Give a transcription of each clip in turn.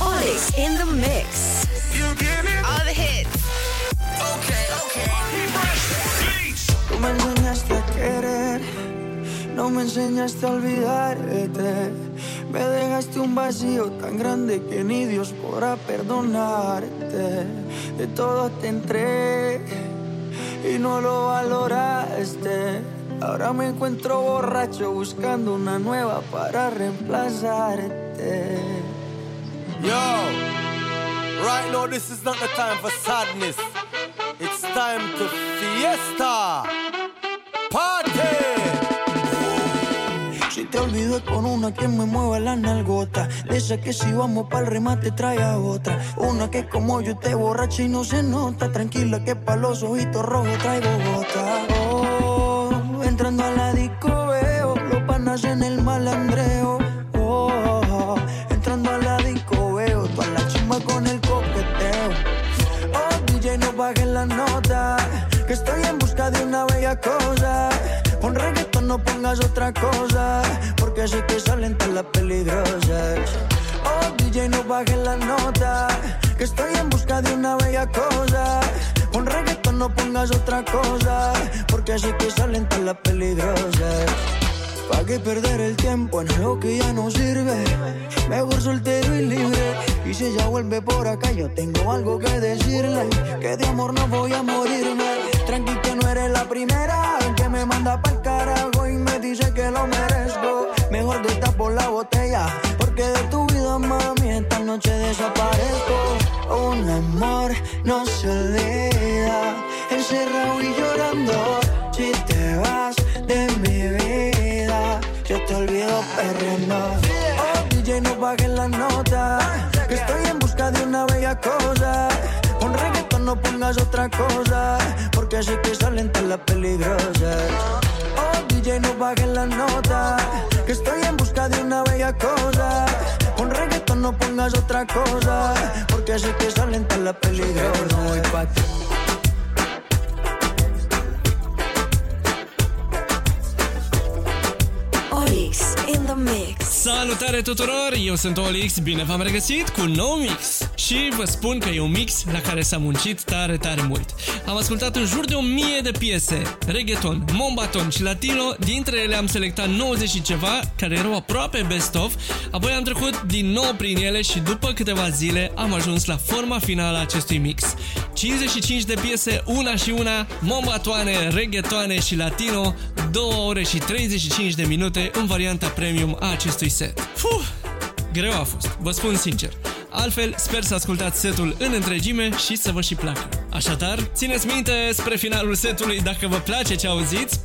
Olix in the mix. All the hits. Tú me enseñaste a querer, no me enseñaste a olvidarte. Me dejaste un vacío tan grande que ni Dios podrá perdonarte. De todo te entré y no lo valoraste. Ahora me encuentro borracho buscando una nueva para reemplazarte. Yo, right now this is not the time for sadness. It's time to fiesta. Party. Si te olvidé con una que me mueva la nalgota. De esa que si vamos pa'l remate trae a otra. Una que como yo te borracha y no se nota. Tranquila que pa' los ojitos rojos traigo gota. Estoy en busca de una bella cosa. Pon reggaetón, no pongas otra cosa. Porque sé que salen todas las peligrosas. Oh, DJ, no bajes la nota. Que estoy en busca de una bella cosa. Pon reggaetón, no pongas otra cosa. Porque sé que salen todas las peligrosas. ¿Pa' qué perder el tiempo en algo que ya no sirve? Mejor soltero y libre. Y si ella vuelve por acá, yo tengo algo que decirle. Que de amor no voy a morirme. Tranqui que no eres la primera que me manda pa'l carajo y me dice que lo merezco. Mejor por la botella, porque de tu vida, mami, esta noche desaparezco. Un amor no se olvida, encerrado y llorando. Si te vas de mi vida, yo te olvido perreando. Oh, DJ, no bajes la nota, que estoy en busca de una bella cosa. No pongas otra cosa, porque sé que salen todas las peligrosas. Oh, DJ, no bajes la nota, que estoy en busca de una bella cosa. Con reggaetón no pongas otra cosa, porque sé que salen todas las peligrosas. Olix in the mix. Salutare tuturor, eu sunt Olix, bine v-am regăsit cu un nou mix. Și vă spun că e un mix la care s-a muncit tare, tare mult. Am ascultat în jur de o mie de piese, reggaeton, mombaton și latino, dintre ele am selectat 90 și ceva, care erau aproape best-of, apoi am trecut din nou prin ele și după câteva zile am ajuns la forma finală a acestui mix. 55 de piese, una și una, mombatoane, reggaetoane și latino, 2 ore și 35 de minute în varianta premium a acestui set. Fuh, greu a fost, vă spun sincer. Altfel, sper să ascultați setul în întregime și să vă și placă. Așadar, țineți minte spre finalul setului dacă vă place ce auziți,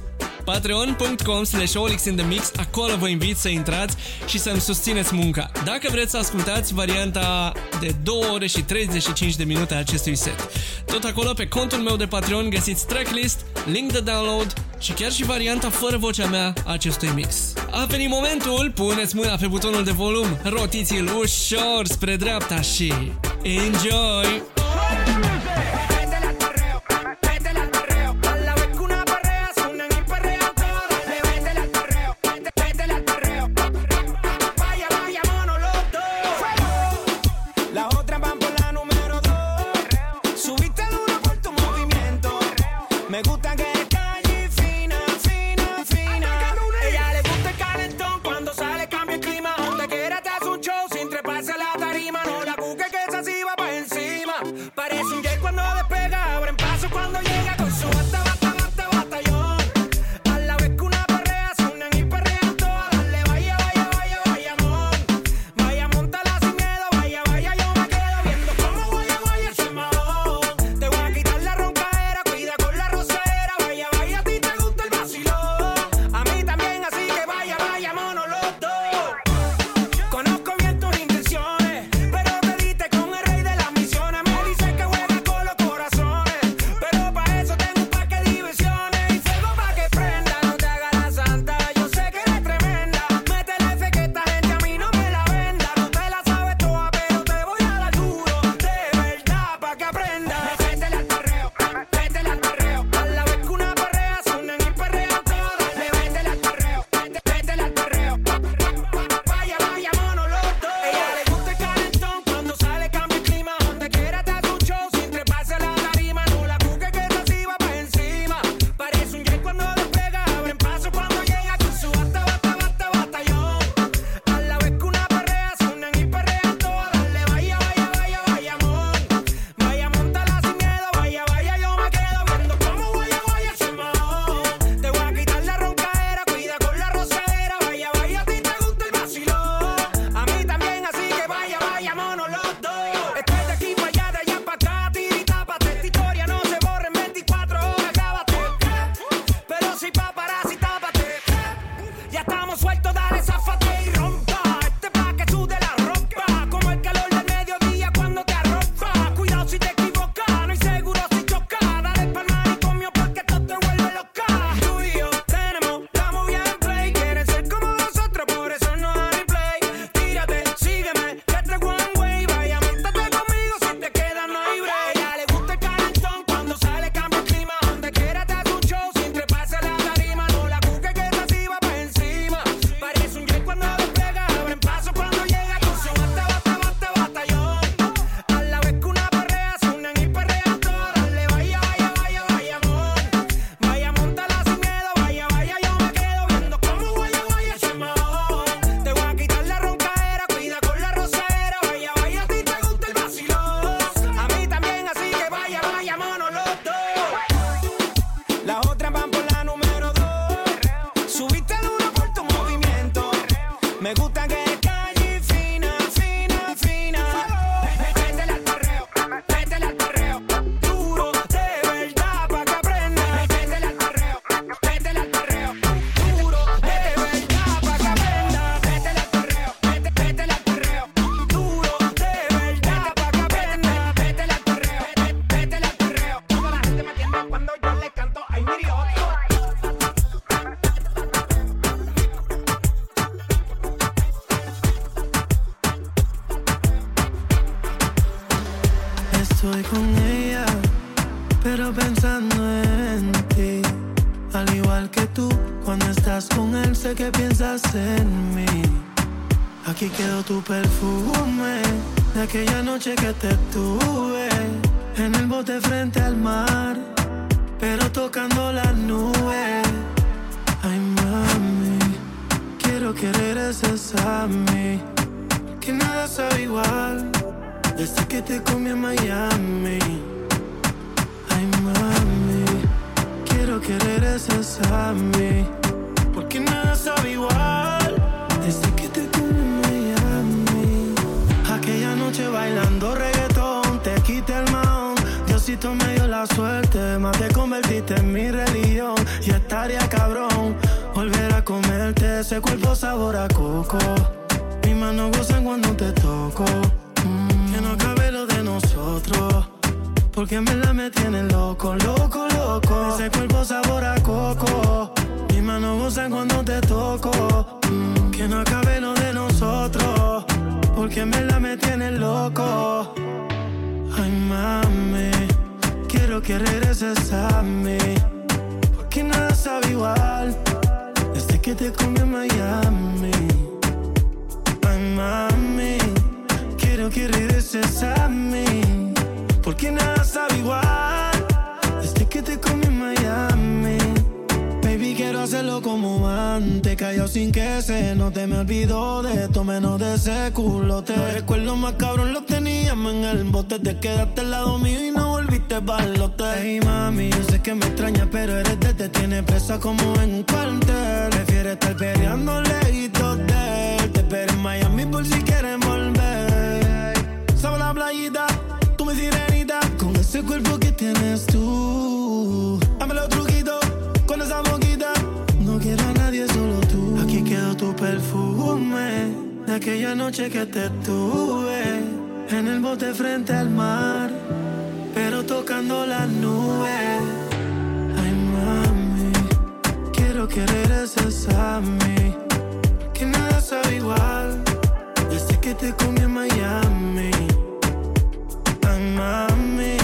patreon.com slash olixinthemix Acolo vă invit să intrați și să-mi susțineți munca. Dacă vreți să ascultați varianta de 2 ore și 35 de minute a acestui set. Tot acolo pe contul meu de Patreon găsiți tracklist, link de download și chiar și varianta fără vocea mea a acestui mix. A venit momentul, puneți mâna pe butonul de volum, rotiți-l ușor spre dreapta și enjoy! Noche que tuve Porque en verdad me tienen loco. Ay, mami. Quiero que regreses a mí. Porque nada sabe igual. Desde que te comí en Miami. Ay, mami. Quiero que regreses a mí. Porque nada sabe igual. Hacerlo como antes. Callado sin que se note. Me olvido de esto, menos de ese culote. Los recuerdos más cabrón los teníamos en el bote. Te quedaste al lado mío y no volviste balote. Hey, mami, yo sé que me extrañas, pero eres de te tiene presa como en un cuartel. Prefiere estar peleando lejitos de. Te espero en Miami por si quieres volver. Sabe la playita, tú mi sirenita. Con ese cuerpo que tienes tú. Dame los truquitos con esa boquita. De aquella noche que te tuve en el bote frente al mar, pero tocando las nubes. Ay, mami, quiero que regreses a mí. Que nada sabe igual desde que te comí en Miami. Ay, mami,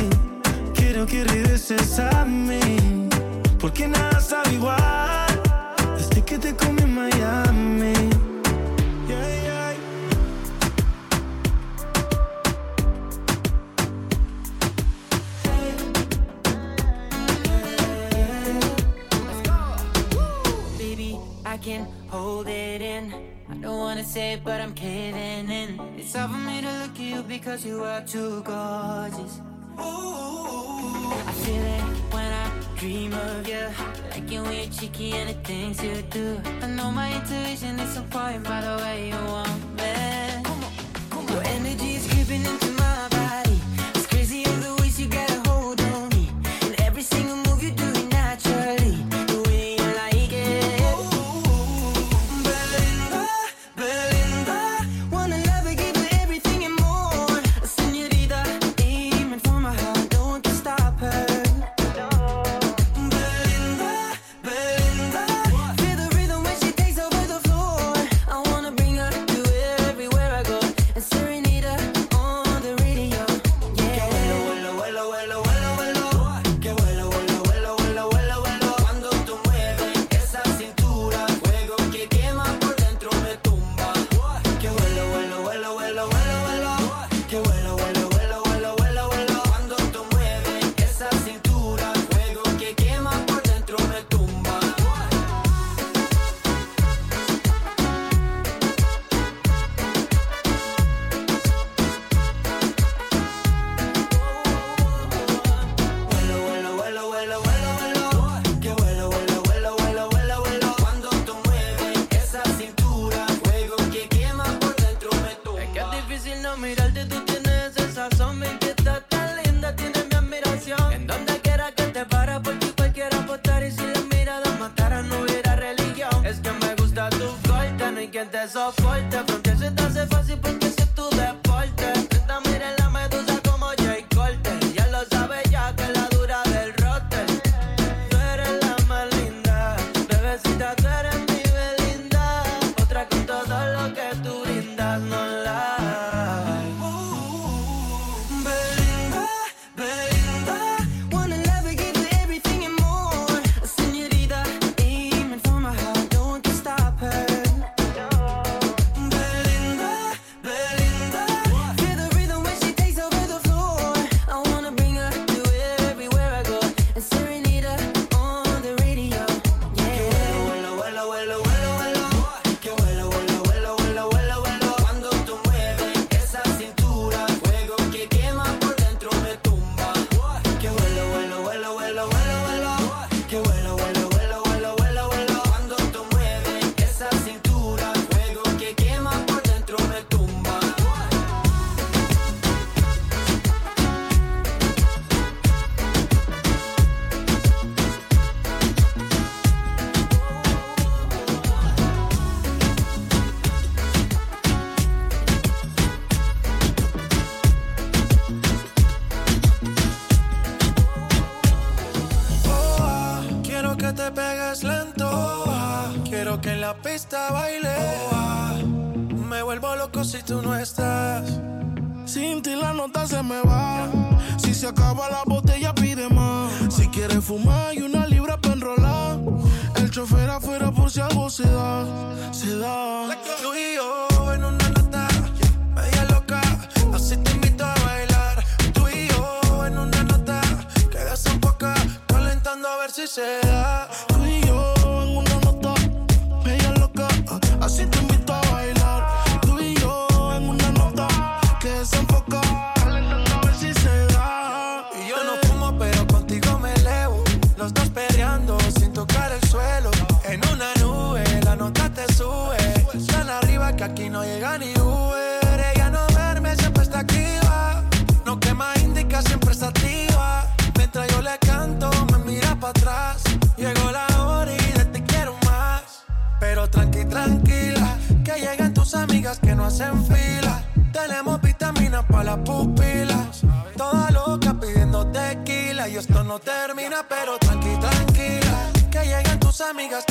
quiero que regreses a mí. Porque nada sabe igual say but I'm caving in. It's hard for me to look at you because you are too gorgeous. I feel it when I dream of you. Like you you're cheeky and the things you do. I know my intuition is on point by the way you want en fila. Tenemos vitaminas para las pupilas. Toda loca pidiendo tequila. Y esto no termina, pero tranqui, tranquila. Que lleguen tus amigas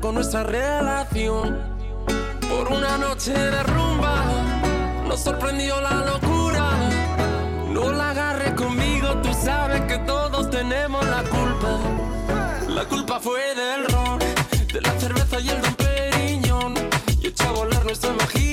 con nuestra relación. Por una noche de rumba nos sorprendió la locura. No la agarres conmigo, tú sabes que todos tenemos la culpa. La culpa fue del ron, de la cerveza y el don Periñón. Y echó a volar nuestra imaginación.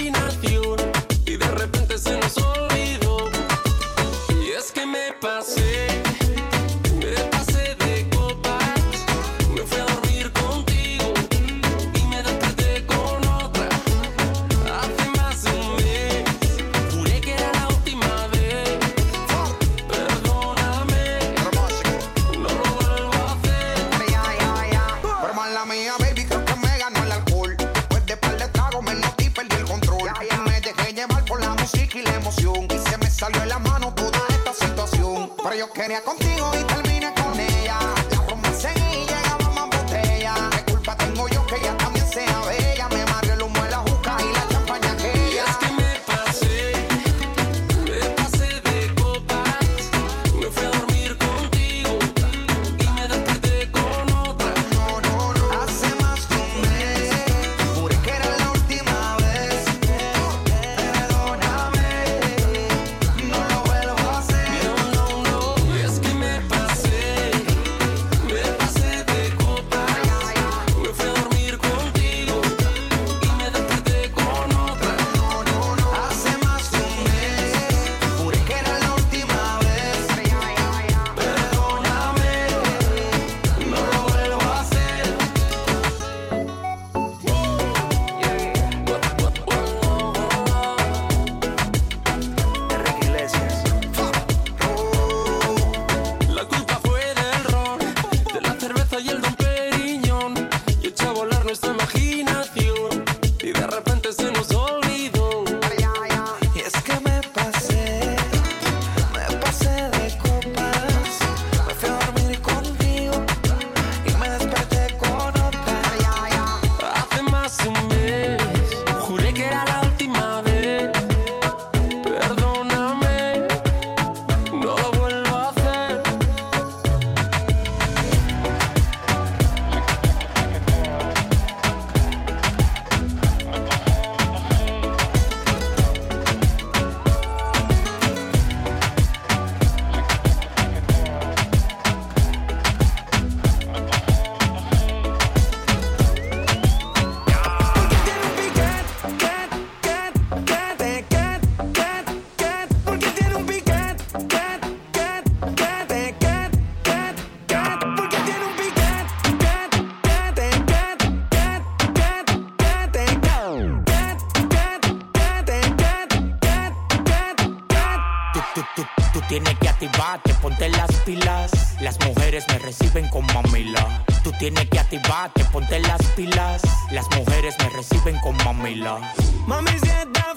Que activarte, ponte las pilas. Las mujeres me reciben con mamila. Mami, si está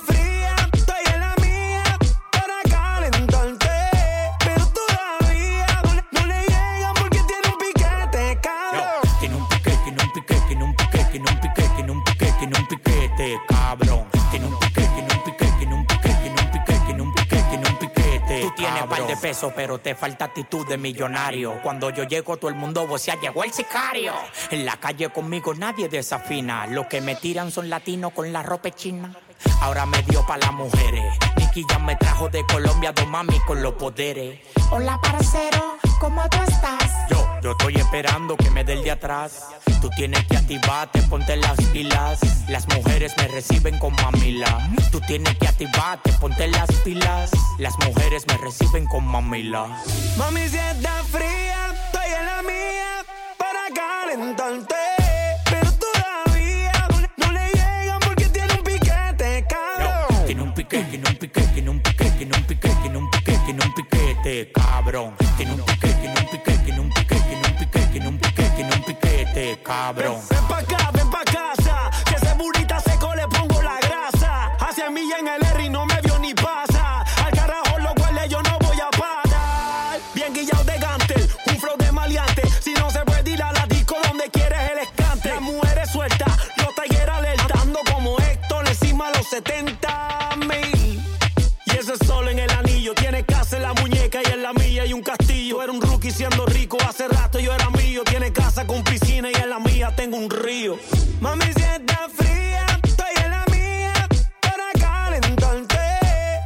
pero te falta actitud de millonario. Cuando yo llego, todo el mundo vocea, llegó el sicario. En la calle conmigo nadie desafina. Los que me tiran son latinos con la ropa china. Ahora me dio pa' las mujeres. Nicky ya me trajo de Colombia dos mami con los poderes. Hola, parcero, ¿cómo tú estás? Yo, yo estoy esperando que me dé el de atrás. Tú tienes que activarte, ponte las pilas. Las mujeres me reciben con mamila. Tú tienes que activarte, ponte las pilas. Las mujeres me reciben con mamila. Mami, si está fría, estoy en la mía para calentarte. Pero todavía no le, no le llegan porque tiene un piquete, cabrón. Tiene un piquete, tiene un piquete, tiene un piquete, tiene un piquete, tiene un piquete, cabrón. Tiene un piquete, tiene un piquete, tiene un piquete, tiene un piquete, tiene un piquete, tiene un piquete, cabrón. Ven pa' acá, ven pa' casa. Que ese burrita seco le pongo la grasa. Hacia mí en el R y no me vio ni pasa. Al carajo lo huele, yo no voy a parar. Bien guillado de un río. Mami, si está fría, estoy en la mía para calentarte.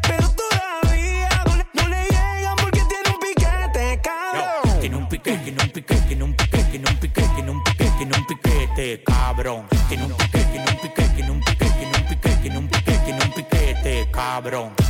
Pero todavía no le, no le llegan porque tiene un piquete, cabrón. Tiene un piquete, tiene un piquete, tiene un piquete, tiene un piquete, tiene un piquete, tiene un piquete, cabrón. Tiene un piquete, tiene un piquete, tiene un piquete, tiene un piquete, tiene un piquete, tiene un piquete, cabrón.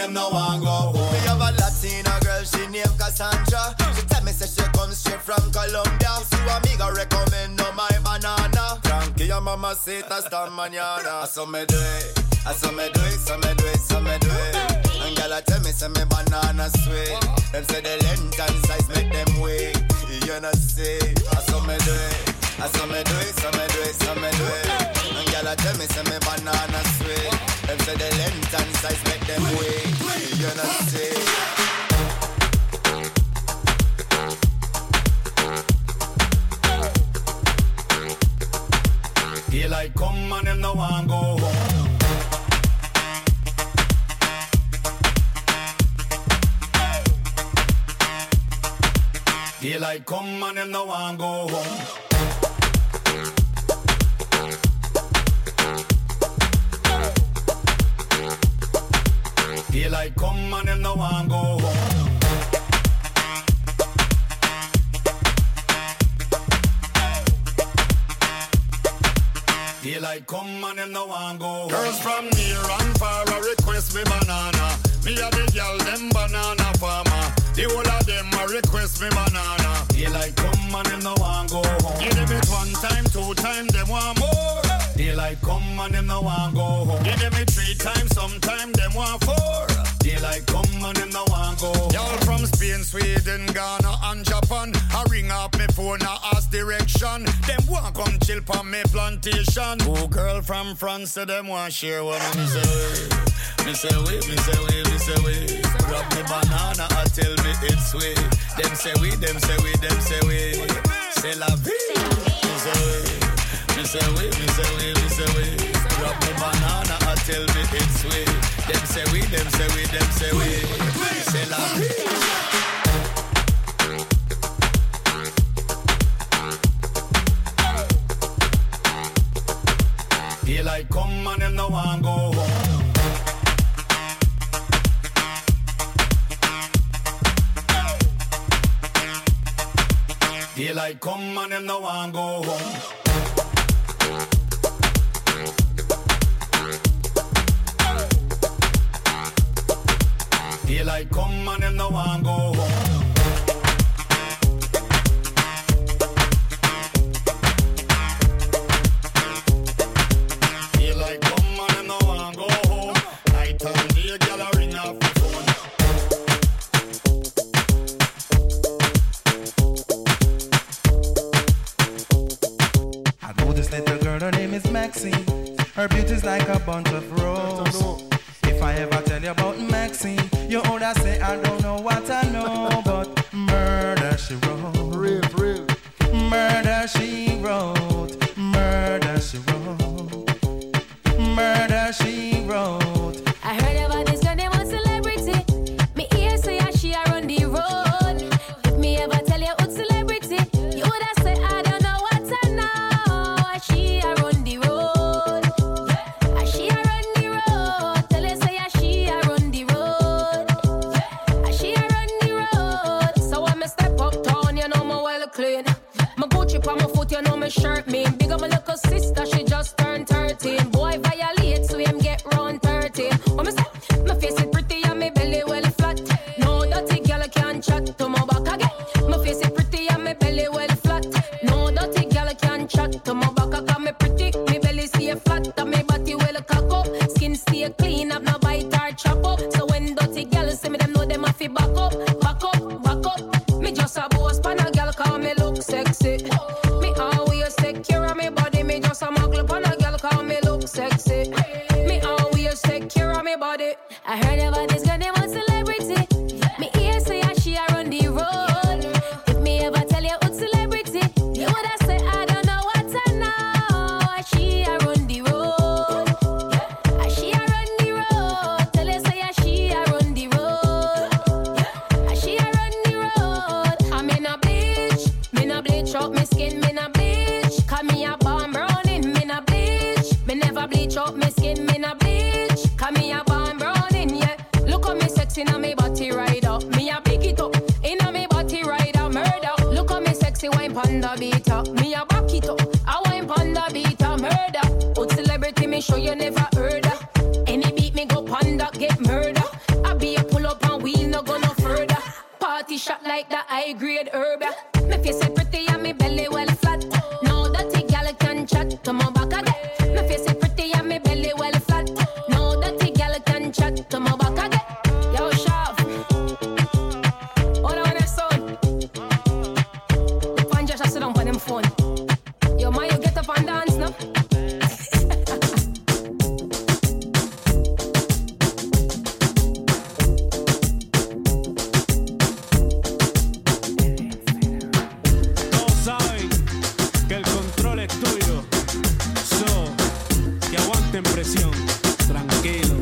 And them no want go home. Me have a Latina girl, she named Cassandra. She tell me say she comes straight from Colombia. So amiga recommend no my banana. Tranquilla mamacita esta mañana. So me do it, I so me do it, so me do it, so me do it. And girl I tell me say me banana sweet. Them say the length and size make them weak. You know see, I so me do it. I so me do it, so me do it, so me do it. And girl I tell me say me banana sweet. Them say the length and size make them weak. You know see. Daylight come and them no want go home. Daylight come and them no want go home. Daylight come and them no want go home. Daylight come and them no want go home. Girls from near and far a request me banana. Me a the girl them banana farmer. The whole of them a request me banana. Daylight come and them no want go home. Give them it one time, two time, them want more. Daylight come and them no want go home. Give them it three times, sometime them want four. Ask. Them want come chill on me plantation. Oh, girl from France, say them want share what me say. Me say we, me say we, me say we. Grab me banana, I tell me it's sweet. Them say we, them say we, them say we. C'est la vie. Me say we, me say we, me say we, me say we. Grab me banana, I tell me it's sweet. Them say we, them say we, them say we. C'est la vie. Daylight come and them no want go home. Daylight come and them no want go home. Daylight come and them no want go home. Is Maxine. Her beauty's like a bunch of roses. If I ever tell you about Maxine, you older say I don't know what I know, but murder she wrote. en presión. Tranquilo.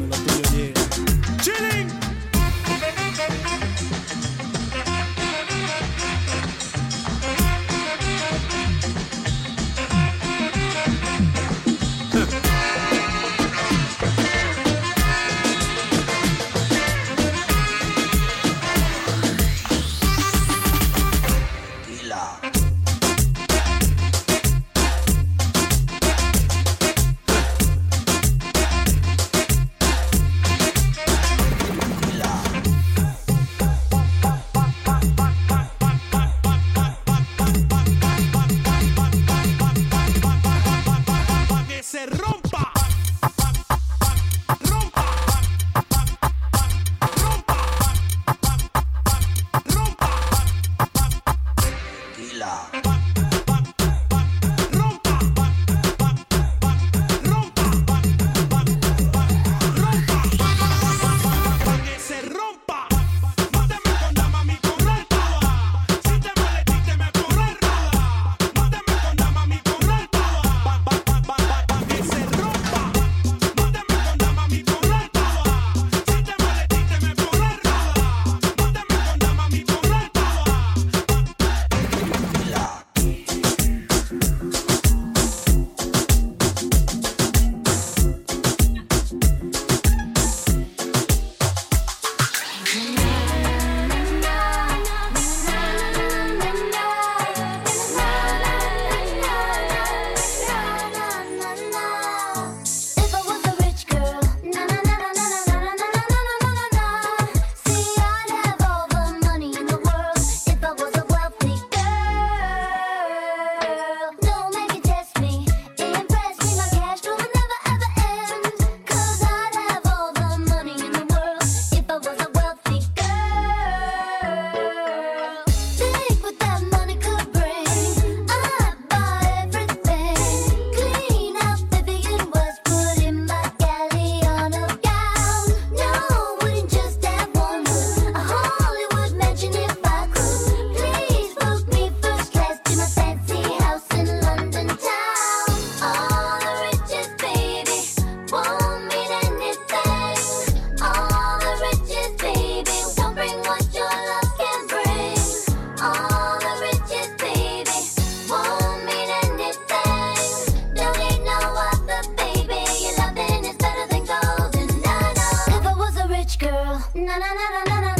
na na na na na na.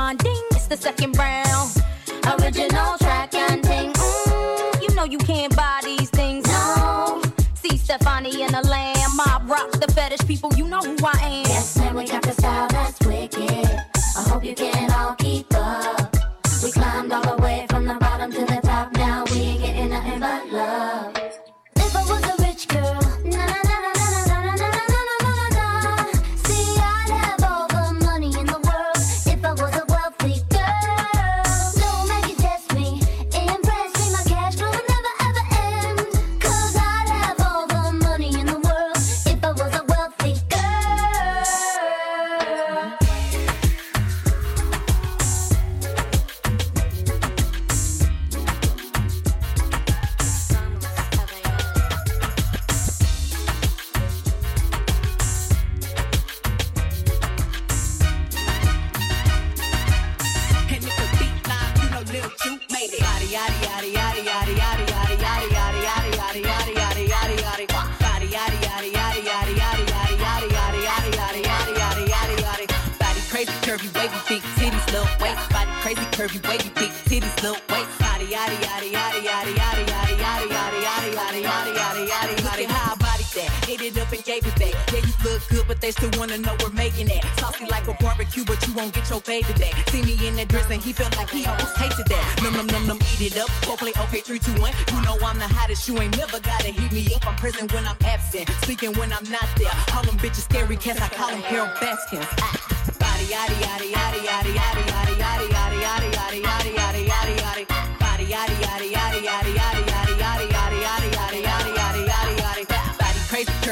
Mind, ding, it's the second round. Original track and ding, mm, you know you can't buy these things, no. See Stefani in the lamb, mob rock the fetish people, you know who I am. Yes, man, we got the style that's wicked. I hope you can all keep up. We climbed all the way from the bottom to the gave it back. Yeah, you look good, but they still wanna know we're making it. Saucy like a barbecue, but you won't get your baby back. See me in that dress and he felt like he almost tasted that. Num num num num, eat it up. Go play okay, three, two, one. You know I'm the hottest. You ain't never gotta heat me up. I'm present when I'm absent, speaking when I'm not there. All them bitches scary cats, I call them Harold Baskins. Ah. Body yaddy yaddy yaddy yaddy yaddy yaddy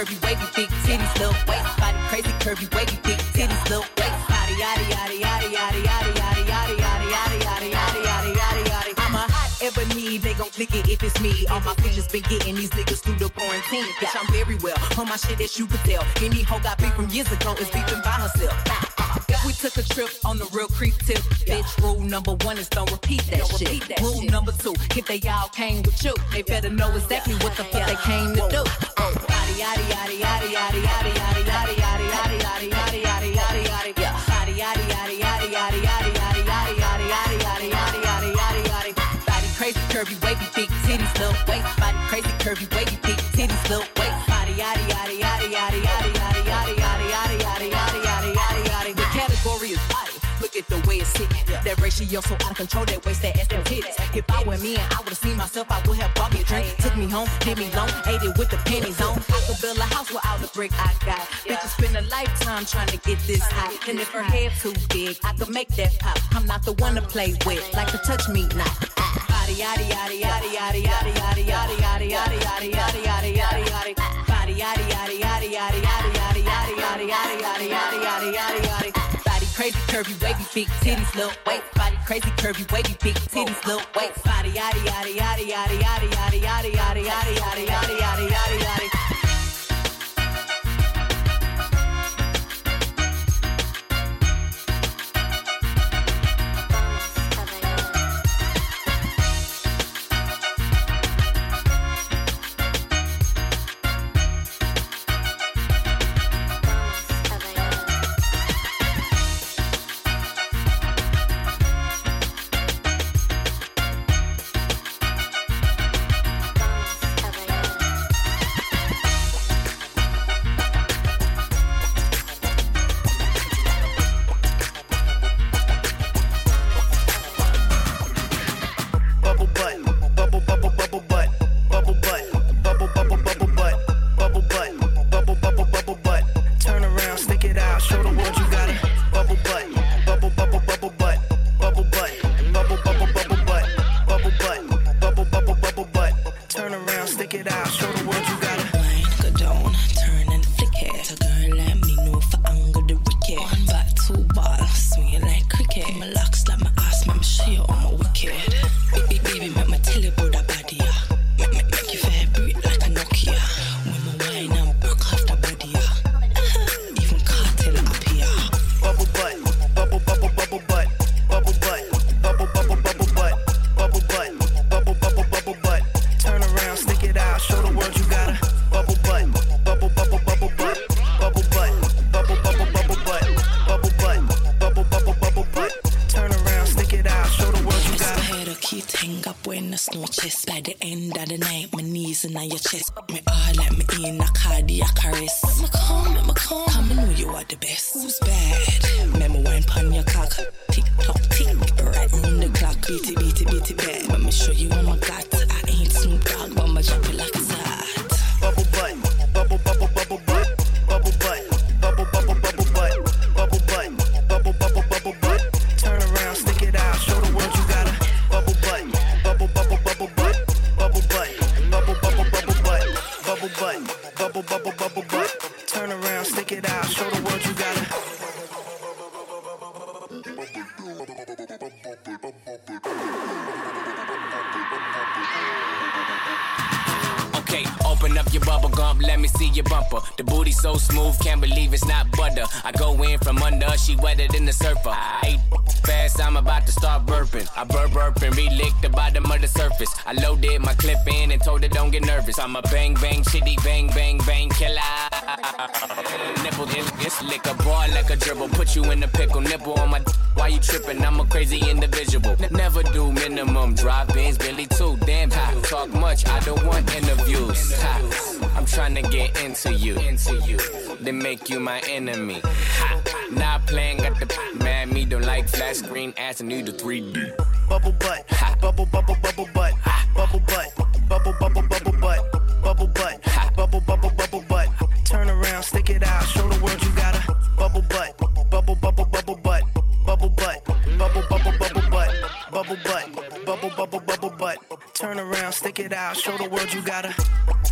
curvy wavy big titties little waist. Body crazy curvy wavy big titties little waist. Body yaddy yaddy yaddy yaddy yaddy yaddy yaddy yaddy yaddy yaddy yaddy yaddy yaddy. I'm a hot ebony, they gon' if it's me. All my pictures been getting these niggas through the quarantine. Bitch, I'm very well on my shit as you could tell. Any hoe got beef from years ago is beefing by herself. We took a trip on the real creep tip, bitch, rule number one is don't repeat that shit. That Rule number two, if they all came with you, they better know exactly what the fuck they came to do. Curvy wavy big titties little waist. Body crazy curvy wavy big titties little waist. Body yaddy yaddy yaddy yaddy yaddy yaddy yaddy yaddy yaddy yaddy yaddy yaddy yaddy yaddy. The category is body. Look at the way it's sitting. That ratio so out of control. That waist, that ass, them titties. If I were me and I would've seen myself, I would have bought me a drink. Took me home, did me long, ate it with the pennies on. I could build a house without the brick I got. Bitches spend a lifetime trying to get this high. And if her head too big, I could make that pop. I'm not the one to play with, like a touch me not. Crazy curvy wavy big titties little waist. Body crazy curvy wavy big titties little waist. Body yaddy yaddy yaddy yaddy yaddy yaddy yaddy yaddy yaddy yaddy yaddy yaddy yaddy in your chest. Bubble butt, bubble bubble bubble butt. Turn around, stick it out, show the world you got a. Okay, open up your bubble gum, let me see your bumper. The booty so smooth, can't believe it's not butter. I go in from under, she wetter than the surfer. I ate fast, I'm about to start burping. I burp burp and re-lick the bottom of the surface. I loaded my clip in and told her don't get nervous. I'm a bang bang shitty bang bang bang killer. Nipple this, a ball like a dribble. Put you in the pickle, nipple on my. Why you tripping? I'm a crazy individual. N- never do minimum. Drive Benz, Billy too. Damn, ha. Talk much, I don't want interviews. Ha. I'm trying to get into you. Into you. Then make you my enemy. Ha. Not playing, got the mad me. Don't like flat screen ass and need the 3D. Bubble butt, bubble bubble bubble butt, bubble butt, bubble bubble bubble butt, bubble butt, bubble bubble bubble butt. Turn around, stick it out, show the world you got a bubble butt, bubble bubble bubble butt, bubble butt, bubble bubble bubble butt, bubble butt, bubble bubble bubble butt. Turn around, stick it out, show the world you got a.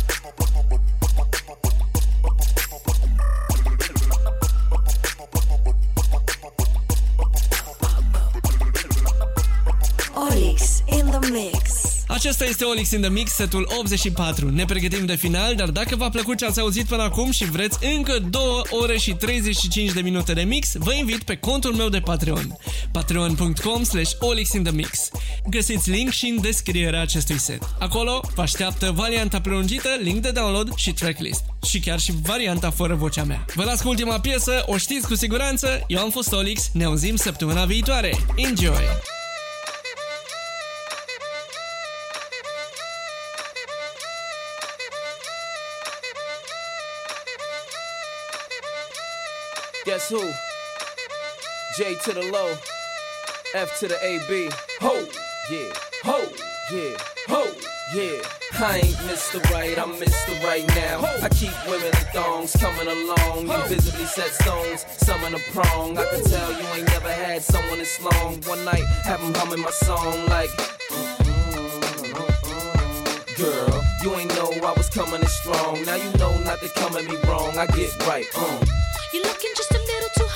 mix. Acesta este Olix in the Mix, setul 84. Ne pregătim de final, dar dacă v-a plăcut ce ați auzit până acum și vreți încă 2 ore și 35 de minute de mix, vă invit pe contul meu de Patreon. patreon.com slash olixinthemix. Găsiți link și în descrierea acestui set. Acolo vă așteaptă varianta prelungită, link de download și tracklist. Și chiar și varianta fără vocea mea. Vă las cu ultima piesă, o știți cu siguranță, eu am fost Olix, ne auzim săptămâna viitoare. Enjoy! Guess who? J to the low, F to the AB. Ho, yeah, ho, yeah, ho, yeah. I ain't Mr. Right, I'm Mr. Right now. I keep women in thongs coming along. You visibly set stones, some in a prong. I can tell you ain't never had someone this long. One night, have 'em humming my song like. Mm-hmm, mm-hmm, mm-hmm. Girl, you ain't know I was coming in strong. Now you know not to come at me wrong. I get right, um. You're looking just a